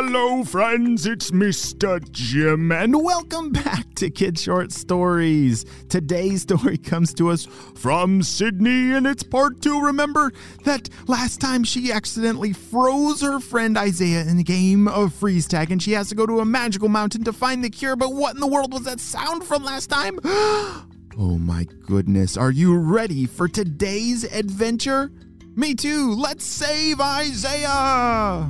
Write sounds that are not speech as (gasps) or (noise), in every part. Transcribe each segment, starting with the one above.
hello, friends. It's Mr. Jim, and welcome back to Kid Short Stories. Today's story (laughs) comes to us from Sydney, and it's part two. Remember that last time she accidentally froze her friend Isaiah in a game of freeze tag, and she has to go to a magical mountain to find the cure. But what in the world was that sound from last time? (gasps) Oh my goodness, are you ready for today's adventure? Me too, let's save Isaiah!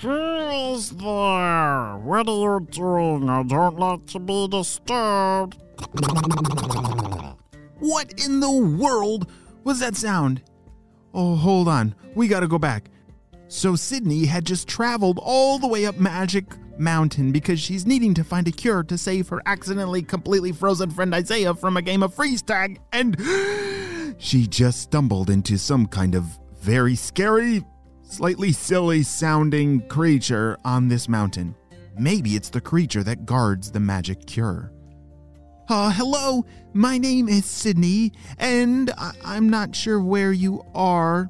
Who is there? What are you doing? I don't like to be disturbed. What in the world was that sound? Oh, hold on. We gotta go back. So, Sydney had just traveled all the way up Magic Mountain because she's needing to find a cure to save her accidentally completely frozen friend Isaiah from a game of freeze tag, and (gasps) she just stumbled into some kind of very scary, slightly silly sounding creature on this mountain. Maybe it's the creature that guards the magic cure. Uh, hello, my name is Sydney, and I- I'm not sure where you are.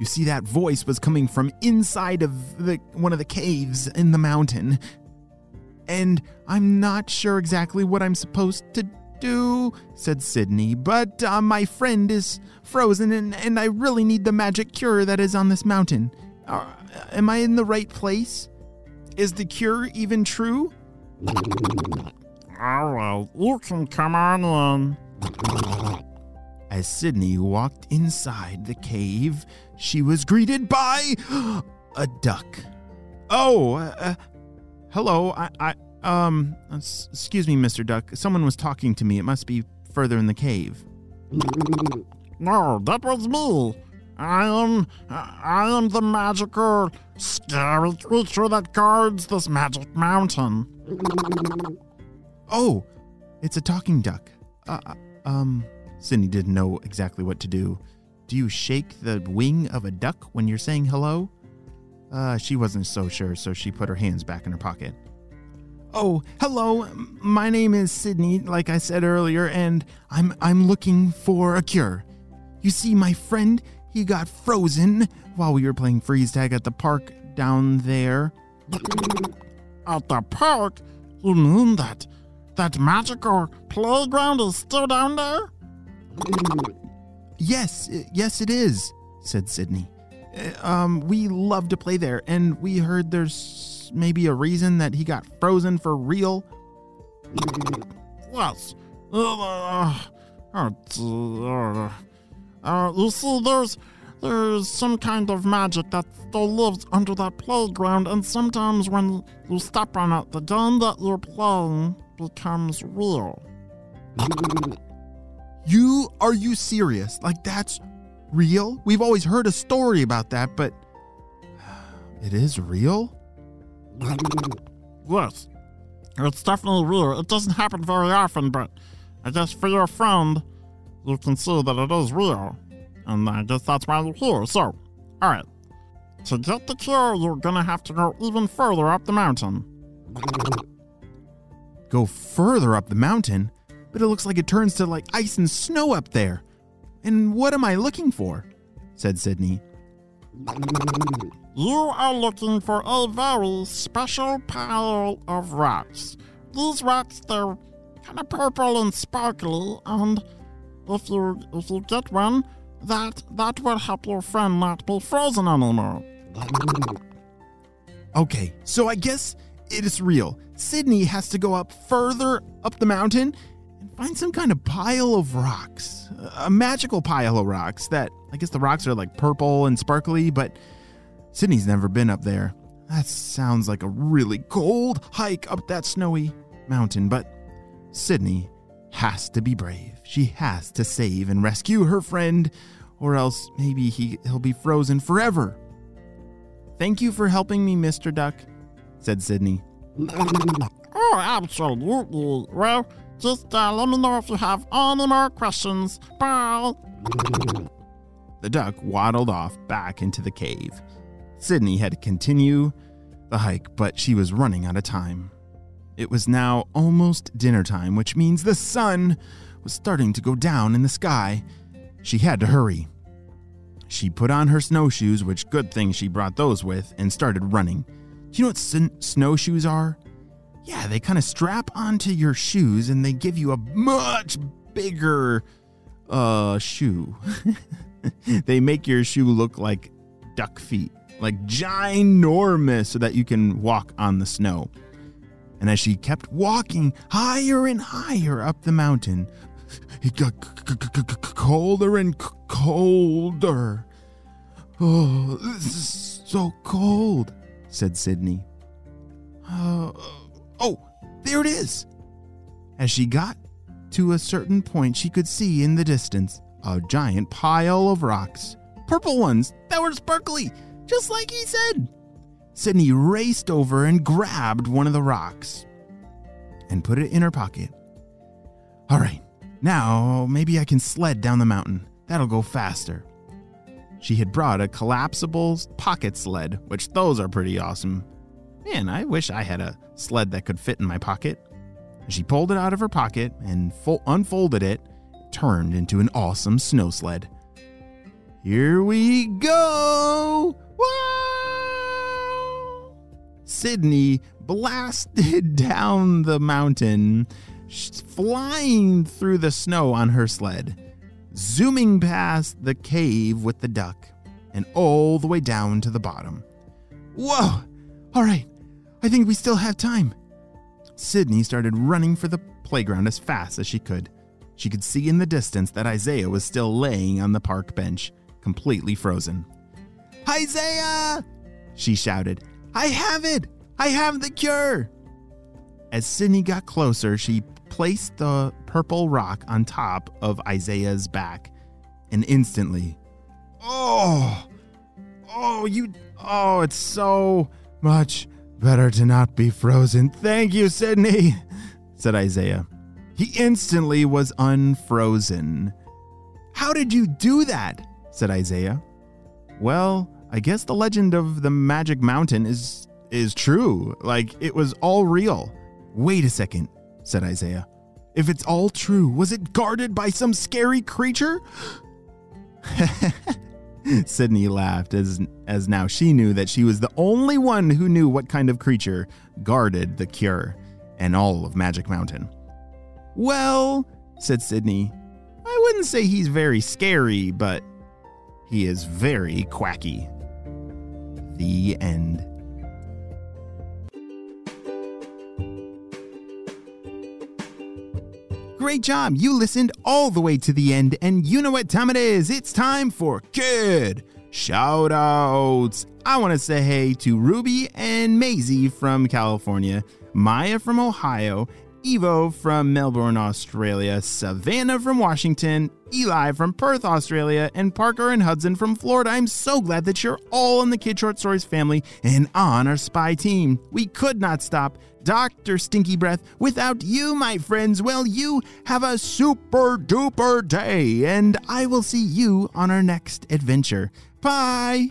You see, that voice was coming from inside of the one of the caves in the mountain, and I'm not sure exactly what I'm supposed to do," said Sydney. "But uh, my friend is frozen, and, and I really need the magic cure that is on this mountain. Uh, am I in the right place? Is the cure even true?" (laughs) All right, you can come on in. As Sydney walked inside the cave, she was greeted by (gasps) a duck. Oh, uh, uh, hello. I, I, um, excuse me, Mr. Duck. Someone was talking to me. It must be further in the cave. No, that was me. I am, I am the magical, scary creature that guards this magic mountain. Oh, it's a talking duck. Uh, uh, um, Sydney didn't know exactly what to do. Do you shake the wing of a duck when you're saying hello? Uh, she wasn't so sure, so she put her hands back in her pocket. Oh, hello. My name is Sydney, like I said earlier, and I'm I'm looking for a cure. You see, my friend, he got frozen while we were playing freeze tag at the park down there. At the park? You mean that, that magical playground is still down there? Yes, yes, it is, said Sydney. Uh, Um, we love to play there, and we heard there's maybe a reason that he got frozen for real. Yes. Uh, oh, dear. Uh, you see, there's there's some kind of magic that still lives under that playground, and sometimes when you step on it, the game that you're playing becomes real. You are you serious? Like that's real? We've always heard a story about that, but it is real? Yes, it's definitely real. It doesn't happen very often, but I guess for your friend, you can see that it is real. And I guess that's why you're here. So, alright. To get the cure, you're gonna have to go even further up the mountain. Go further up the mountain, but it looks like it turns to like ice and snow up there. And what am I looking for? said Sydney. You are looking for a very special pile of rocks. These rocks, they're kind of purple and sparkly, and if you if you get one, that that will help your friend not be frozen anymore. Okay, so I guess it is real. Sydney has to go up further up the mountain and find some kind of pile of rocks. A magical pile of rocks that I guess the rocks are like purple and sparkly, but Sydney's never been up there. That sounds like a really cold hike up that snowy mountain, but Sydney has to be brave. She has to save and rescue her friend, or else maybe he, he'll be frozen forever. Thank you for helping me, Mr. Duck, said Sydney. (laughs) Oh, absolutely. Well, just uh, let me know if you have any more questions. Bye. The duck waddled off back into the cave. Sydney had to continue the hike, but she was running out of time. It was now almost dinner time, which means the sun was starting to go down in the sky. She had to hurry. She put on her snowshoes, which good thing she brought those with, and started running. You know what sn- snowshoes are? Yeah, they kind of strap onto your shoes and they give you a much bigger uh shoe. (laughs) they make your shoe look like duck feet, like ginormous so that you can walk on the snow. And as she kept walking higher and higher up the mountain, it got c- c- c- colder and colder. Oh, this is so cold, said Sydney. There it is. As she got to a certain point, she could see in the distance a giant pile of rocks. Purple ones that were sparkly, just like he said. Sydney raced over and grabbed one of the rocks and put it in her pocket. All right, now maybe I can sled down the mountain. That'll go faster. She had brought a collapsible pocket sled, which those are pretty awesome. Man, I wish I had a sled that could fit in my pocket. She pulled it out of her pocket and fo- unfolded it, turned into an awesome snow sled. Here we go! Wow! Sydney blasted (laughs) down the mountain, flying through the snow on her sled, zooming past the cave with the duck, and all the way down to the bottom. Whoa! All right, I think we still have time. Sydney started running for the playground as fast as she could. She could see in the distance that Isaiah was still laying on the park bench, completely frozen. Isaiah! She shouted. I have it! I have the cure! As Sydney got closer, she placed the purple rock on top of Isaiah's back, and instantly, oh, oh, you, oh, it's so much better to not be frozen. Thank you, Sydney, said Isaiah. He instantly was unfrozen. How did you do that? said Isaiah. Well, I guess the legend of the magic mountain is is true. Like it was all real. Wait a second, said Isaiah. If it's all true, was it guarded by some scary creature? (laughs) (laughs) Sydney laughed as as now she knew that she was the only one who knew what kind of creature guarded the cure and all of Magic Mountain. Well, said Sydney, I wouldn't say he's very scary, but he is very quacky. The end. Great job! You listened all the way to the end, and you know what time it is. It's time for Kid Shout Outs. I want to say hey to Ruby and Maisie from California, Maya from Ohio, Evo from Melbourne, Australia, Savannah from Washington, Eli from Perth, Australia, and Parker and Hudson from Florida. I'm so glad that you're all in the Kid Short Stories family and on our spy team. We could not stop Dr. Stinky Breath without you, my friends. Well, you have a super duper day, and I will see you on our next adventure. Bye!